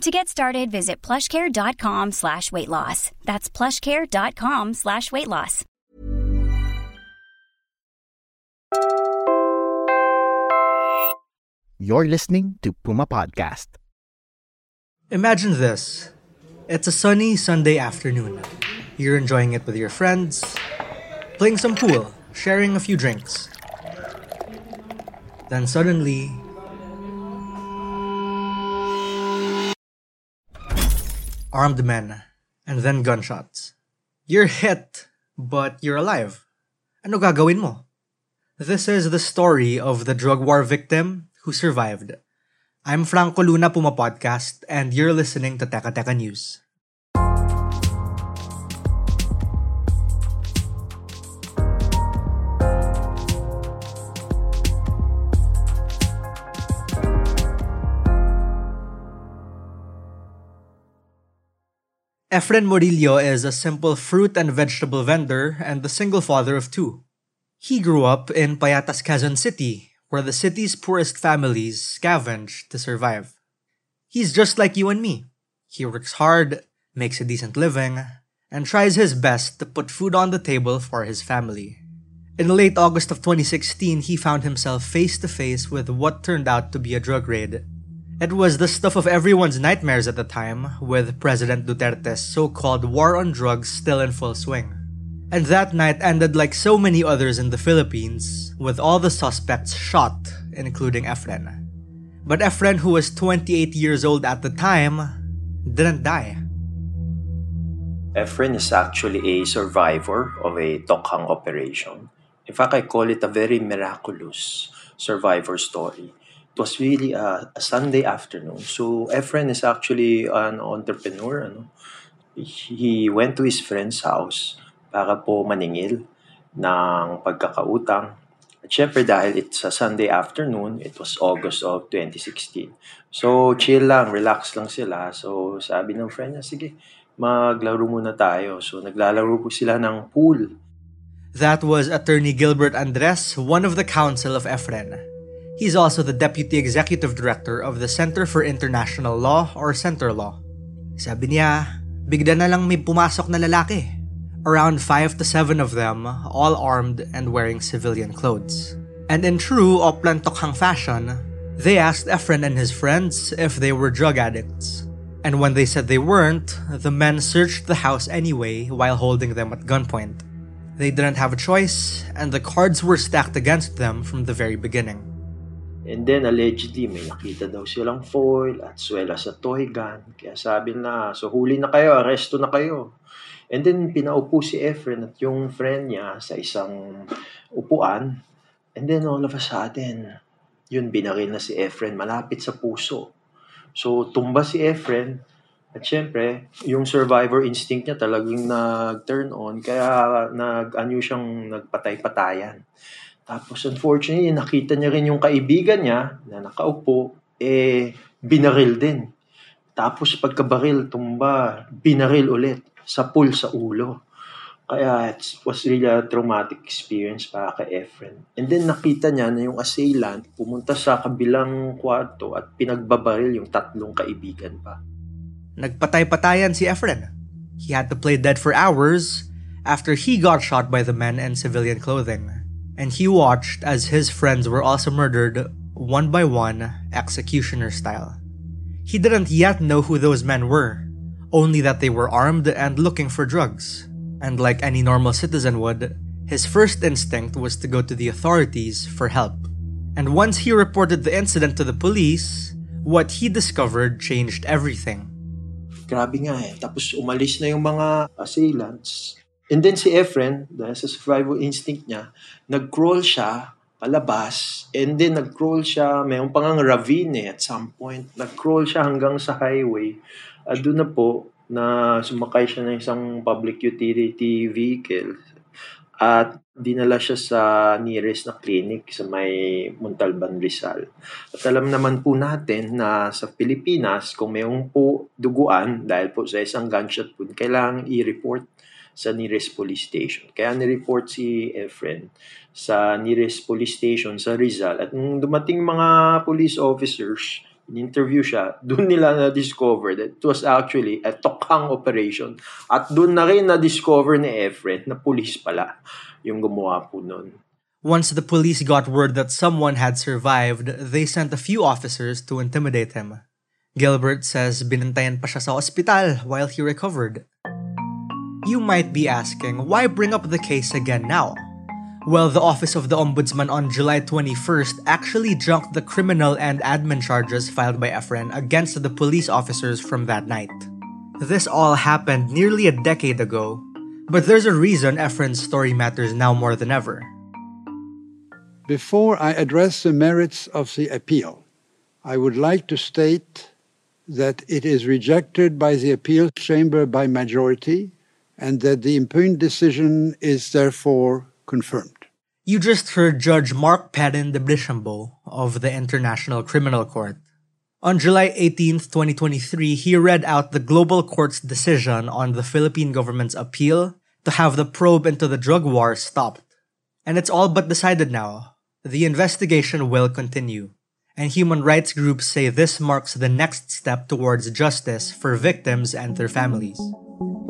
To get started, visit plushcare.com slash weight loss. That's plushcare.com slash weight loss. You're listening to Puma Podcast. Imagine this. It's a sunny Sunday afternoon. You're enjoying it with your friends, playing some pool, sharing a few drinks. Then suddenly, armed men, and then gunshots. You're hit, but you're alive. Ano gagawin mo? This is the story of the drug war victim who survived. I'm Franco Luna Puma Podcast, and you're listening to Teka Teka News. Efren Morillo is a simple fruit and vegetable vendor and the single father of two. He grew up in Payatas, Quezon City, where the city's poorest families scavenge to survive. He's just like you and me. He works hard, makes a decent living, and tries his best to put food on the table for his family. In late August of 2016, he found himself face to face with what turned out to be a drug raid. It was the stuff of everyone's nightmares at the time, with President Duterte's so called war on drugs still in full swing. And that night ended like so many others in the Philippines, with all the suspects shot, including Efren. But Efren, who was 28 years old at the time, didn't die. Efren is actually a survivor of a Tokhang operation. In fact, I call it a very miraculous survivor story. It was really a, a Sunday afternoon. So Efren is actually an entrepreneur. Ano? He went to his friend's house para po maningil ng pagkakautang. At syempre dahil it's a Sunday afternoon, it was August of 2016. So chill lang, relax lang sila. So sabi ng friend niya, sige, maglaro muna tayo. So naglalaro po sila ng pool. That was attorney Gilbert Andres, one of the counsel of Efren. He's also the deputy executive director of the Center for International Law or Center Law. Sabi niya, bigla na lang may pumasok na lalaki. Around five to seven of them, all armed and wearing civilian clothes. And in true Oplan Tokhang fashion, they asked Efren and his friends if they were drug addicts. And when they said they weren't, the men searched the house anyway while holding them at gunpoint. They didn't have a choice, and the cards were stacked against them from the very beginning. And then allegedly may nakita daw silang foil at swela sa toy gun. Kaya sabi na, so huli na kayo, aresto na kayo. And then pinaupo si Efren at yung friend niya sa isang upuan. And then all of a sudden, yun binaril na si Efren malapit sa puso. So tumba si Efren at syempre, yung survivor instinct niya talagang nag-turn on kaya nag-ano siyang nagpatay-patayan. Tapos unfortunately, nakita niya rin yung kaibigan niya na nakaupo, eh, binaril din. Tapos pagkabaril, tumba, binaril ulit sa pool sa ulo. Kaya it was really a traumatic experience para kay Efren. And then nakita niya na yung assailant pumunta sa kabilang kwarto at pinagbabaril yung tatlong kaibigan pa. Nagpatay-patayan si Efren. He had to play dead for hours after he got shot by the men in civilian clothing. And he watched as his friends were also murdered one by one, executioner style. He didn't yet know who those men were, only that they were armed and looking for drugs. And like any normal citizen would, his first instinct was to go to the authorities for help. And once he reported the incident to the police, what he discovered changed everything. Grabe nga eh. Tapos umalis na yung mga assailants. And then si Efren, dahil sa survival instinct niya, nag-crawl siya palabas. And then nag-crawl siya, mayroon pang ang ravine eh, at some point. Nag-crawl siya hanggang sa highway. At doon na po, na sumakay siya ng isang public utility vehicle. at dinala siya sa nearest na clinic sa may Montalban, Rizal. At alam naman po natin na sa Pilipinas, kung mayroong po duguan dahil po sa isang gunshot po, kailangang i-report sa nearest police station. Kaya ni-report si Efren sa nearest police station sa Rizal. At nung dumating mga police officers, in-interview siya, doon nila na-discover that it was actually a tokhang operation. At doon na rin na-discover ni Efren na police pala yung gumawa po noon. Once the police got word that someone had survived, they sent a few officers to intimidate him. Gilbert says binantayan pa siya sa ospital while he recovered. You might be asking, why bring up the case again now? Well, the Office of the Ombudsman on July 21st actually junked the criminal and admin charges filed by Efren against the police officers from that night. This all happened nearly a decade ago, but there's a reason Efren's story matters now more than ever. Before I address the merits of the appeal, I would like to state that it is rejected by the appeal chamber by majority and that the impugned decision is therefore confirmed. You just heard Judge Marc Perrin de Brichambaut of the International Criminal Court. On July 18, 2023, he read out the Global Court's decision on the Philippine government's appeal to have the probe into the drug war stopped. And it's all but decided now. The investigation will continue. And human rights groups say this marks the next step towards justice for victims and their families.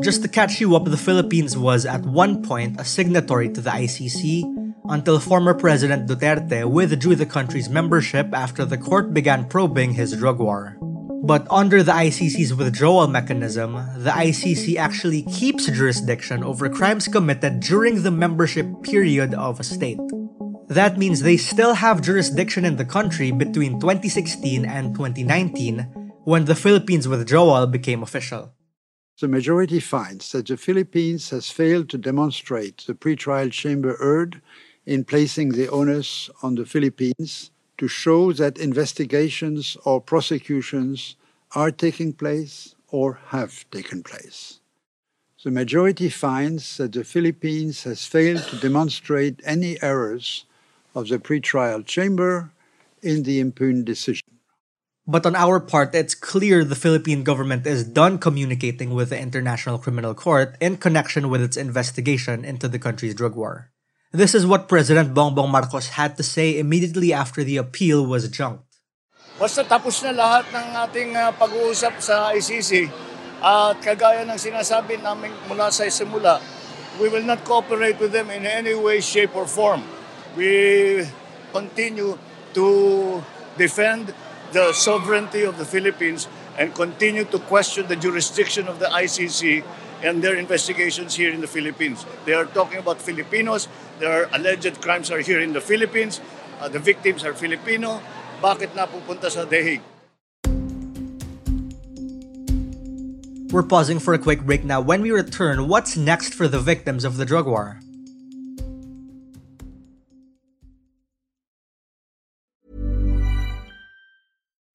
Just to catch you up, the Philippines was at one point a signatory to the ICC until former President Duterte withdrew the country's membership after the court began probing his drug war. But under the ICC's withdrawal mechanism, the ICC actually keeps jurisdiction over crimes committed during the membership period of a state. That means they still have jurisdiction in the country between 2016 and 2019 when the Philippines' withdrawal became official. The majority finds that the Philippines has failed to demonstrate the pretrial chamber erred in placing the onus on the Philippines to show that investigations or prosecutions are taking place or have taken place. The majority finds that the Philippines has failed to demonstrate any errors of the pretrial chamber in the impugned decision. But on our part, it's clear the Philippine government is done communicating with the International Criminal Court in connection with its investigation into the country's drug war. This is what President Bongbong Marcos had to say immediately after the appeal was junked. Basta tapos na lahat ng ating uh, pag-uusap sa ICC at uh, kagaya ng sinasabi namin mula sa simula, we will not cooperate with them in any way, shape, or form. We continue to defend the sovereignty of the Philippines and continue to question the jurisdiction of the ICC and their investigations here in the Philippines. They are talking about Filipinos. Their alleged crimes are here in the Philippines. Uh, the victims are Filipino. Bakit napupunta sa The Hague? We're pausing for a quick break now. When we return, what's next for the victims of the drug war?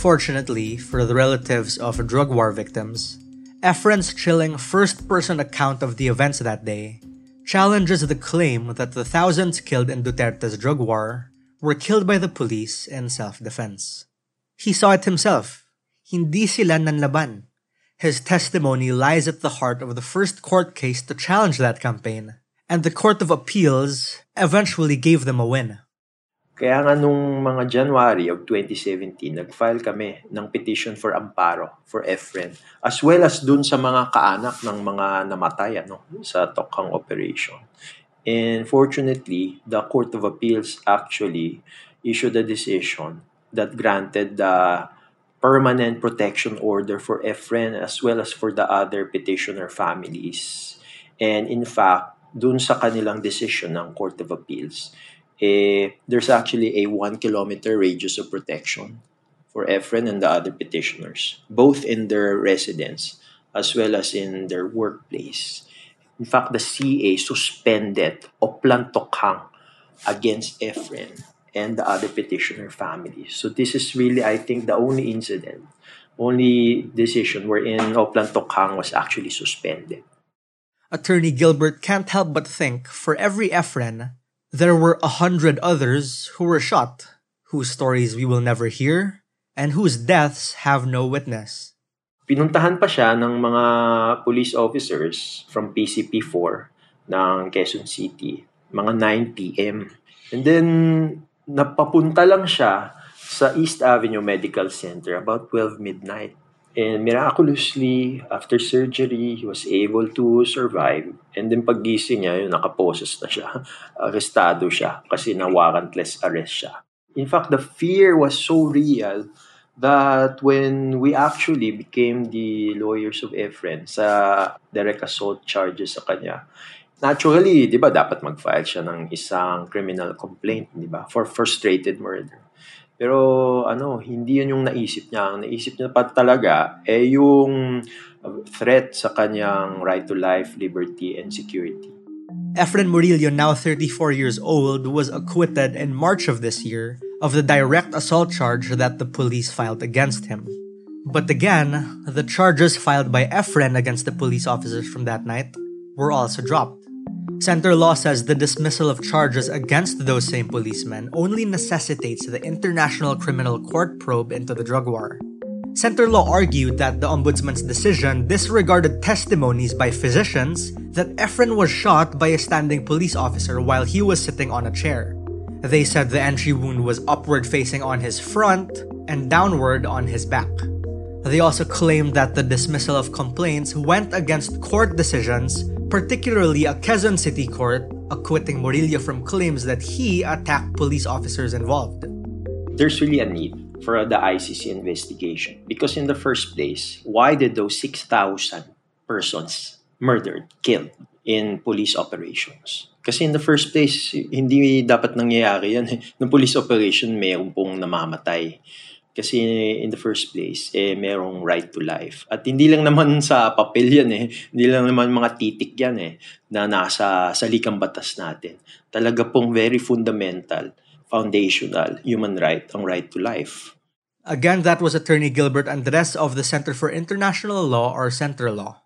Fortunately for the relatives of drug war victims, Efren's chilling first person account of the events that day challenges the claim that the thousands killed in Duterte's drug war were killed by the police in self defense. He saw it himself. Hindi sila nanlaban. His testimony lies at the heart of the first court case to challenge that campaign, and the Court of Appeals eventually gave them a win. Kaya nga nung mga January of 2017, nag-file kami ng petition for amparo for Efren as well as dun sa mga kaanak ng mga namatay ano, sa Tokhang operation. And fortunately, the Court of Appeals actually issued a decision that granted the permanent protection order for Efren as well as for the other petitioner families. And in fact, dun sa kanilang decision ng Court of Appeals, eh, there's actually a one kilometer radius of protection for Efren and the other petitioners, both in their residence as well as in their workplace. In fact, the CA suspended Oplan Tokhang against Efren and the other petitioner families. So this is really, I think, the only incident, only decision wherein Oplan Tokhang was actually suspended. Attorney Gilbert can't help but think for every Efren, there were a hundred others who were shot, whose stories we will never hear, and whose deaths have no witness. Pinuntahan pa siya ng mga police officers from PCP4 ng Quezon City, mga 9 p.m. And then, napapunta lang siya sa East Avenue Medical Center about 12 midnight. And miraculously, after surgery, he was able to survive. And then paggising niya, yun, nakaposes na siya. Arrestado siya kasi na warrantless arrest siya. In fact, the fear was so real that when we actually became the lawyers of Efren sa direct assault charges sa kanya, naturally, di ba, dapat mag-file siya ng isang criminal complaint, di ba, for frustrated murder. Pero ano, hindi yun yung naisip niya. Ang naisip niya pa talaga eh yung threat sa kanyang right to life, liberty, and security. Efren Murillo, now 34 years old, was acquitted in March of this year of the direct assault charge that the police filed against him. But again, the charges filed by Efren against the police officers from that night were also dropped. Center Law says the dismissal of charges against those same policemen only necessitates the International Criminal Court probe into the drug war. Center Law argued that the Ombudsman's decision disregarded testimonies by physicians that Efren was shot by a standing police officer while he was sitting on a chair. They said the entry wound was upward facing on his front and downward on his back. They also claimed that the dismissal of complaints went against court decisions particularly a Quezon City court acquitting Murillo from claims that he attacked police officers involved. There's really a need for the ICC investigation because in the first place, why did those 6,000 persons murdered, killed in police operations? Kasi in the first place, hindi dapat nangyayari yan. Ng police operation, mayroon pong namamatay. Kasi in the first place, eh, merong right to life. At hindi lang naman sa papel yan eh. Hindi lang naman mga titik yan eh na nasa salikang batas natin. Talaga pong very fundamental, foundational human right ang right to life. Again, that was attorney Gilbert Andres of the Center for International Law or Center Law.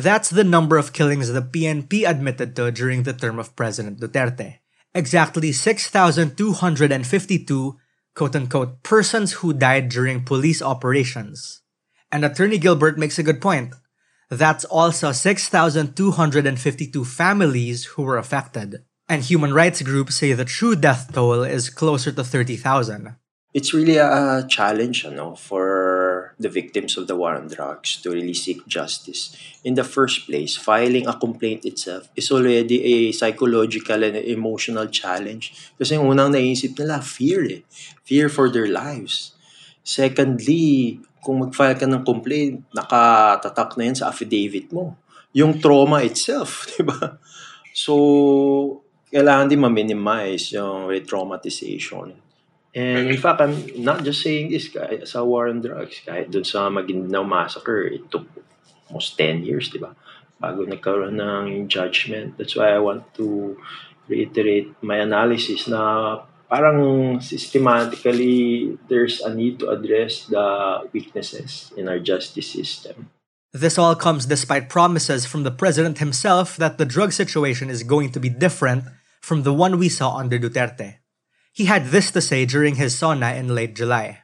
That's the number of killings the PNP admitted to during the term of President Duterte. Exactly 6,252 quote unquote, persons who died during police operations. And Attorney Gilbert makes a good point. That's also 6,252 families who were affected. And human rights groups say the true death toll is closer to 30,000. It's really a challenge you know, for the victims of the war on drugs to really seek justice. In the first place, filing a complaint itself is already a psychological and emotional challenge. Kasi yung unang naisip nila, fear eh. Fear for their lives. Secondly, kung mag-file ka ng complaint, nakatatak na yan sa affidavit mo. Yung trauma itself, di ba? So, kailangan din ma-minimize yung re-traumatization. And in fact, I'm not just saying this kahit sa war on drugs, kahit dun sa Maguindanao Massacre, it took almost 10 years, di ba? Bago nagkaroon ng judgment. That's why I want to reiterate my analysis na parang systematically there's a need to address the weaknesses in our justice system. This all comes despite promises from the president himself that the drug situation is going to be different from the one we saw under Duterte. He had this to say during his SONA in late July.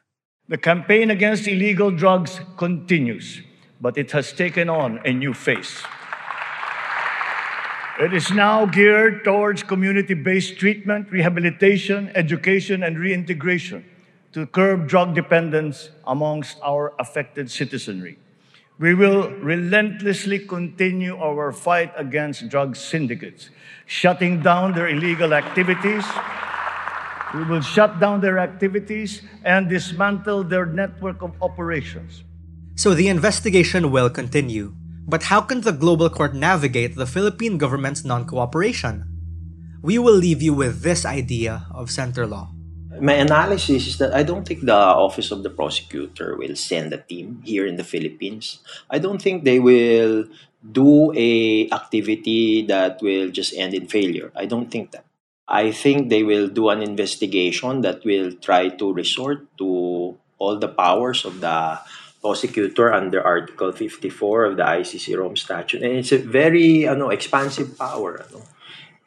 The campaign against illegal drugs continues, but it has taken on a new face. It is now geared towards community based treatment, rehabilitation, education, and reintegration to curb drug dependence amongst our affected citizenry. We will relentlessly continue our fight against drug syndicates, shutting down their illegal activities. We will shut down their activities and dismantle their network of operations. So the investigation will continue. But how can the global court navigate the Philippine government's non cooperation? We will leave you with this idea of center law. My analysis is that I don't think the Office of the Prosecutor will send a team here in the Philippines. I don't think they will do a activity that will just end in failure. I don't think that. I think they will do an investigation that will try to resort to all the powers of the prosecutor under Article 54 of the ICC Rome Statute. And it's a very ano, expansive power. Ano.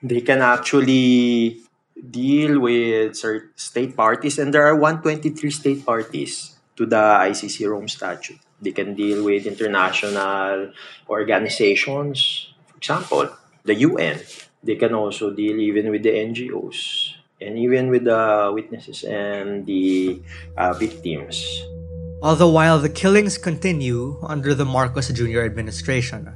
They can actually deal with state parties, and there are 123 state parties to the ICC Rome Statute. They can deal with international organizations, for example, the UN. They can also deal even with the NGOs and even with the witnesses and the uh, victims. The while, the killings continue under the Marcos Jr. administration.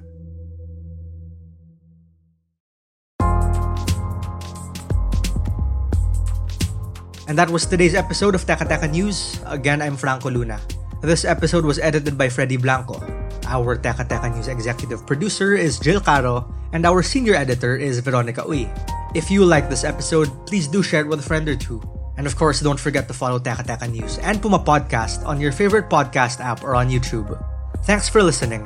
And that was today's episode of Teka Teka News. Again, I'm Franco Luna. This episode was edited by Freddy Blanco. Our Teka Teka News executive producer is Jill Caro, and our senior editor is Veronica Uy. If you like this episode, please do share it with a friend or two. And of course, don't forget to follow Teka Teka News and Puma Podcast on your favorite podcast app or on YouTube. Thanks for listening.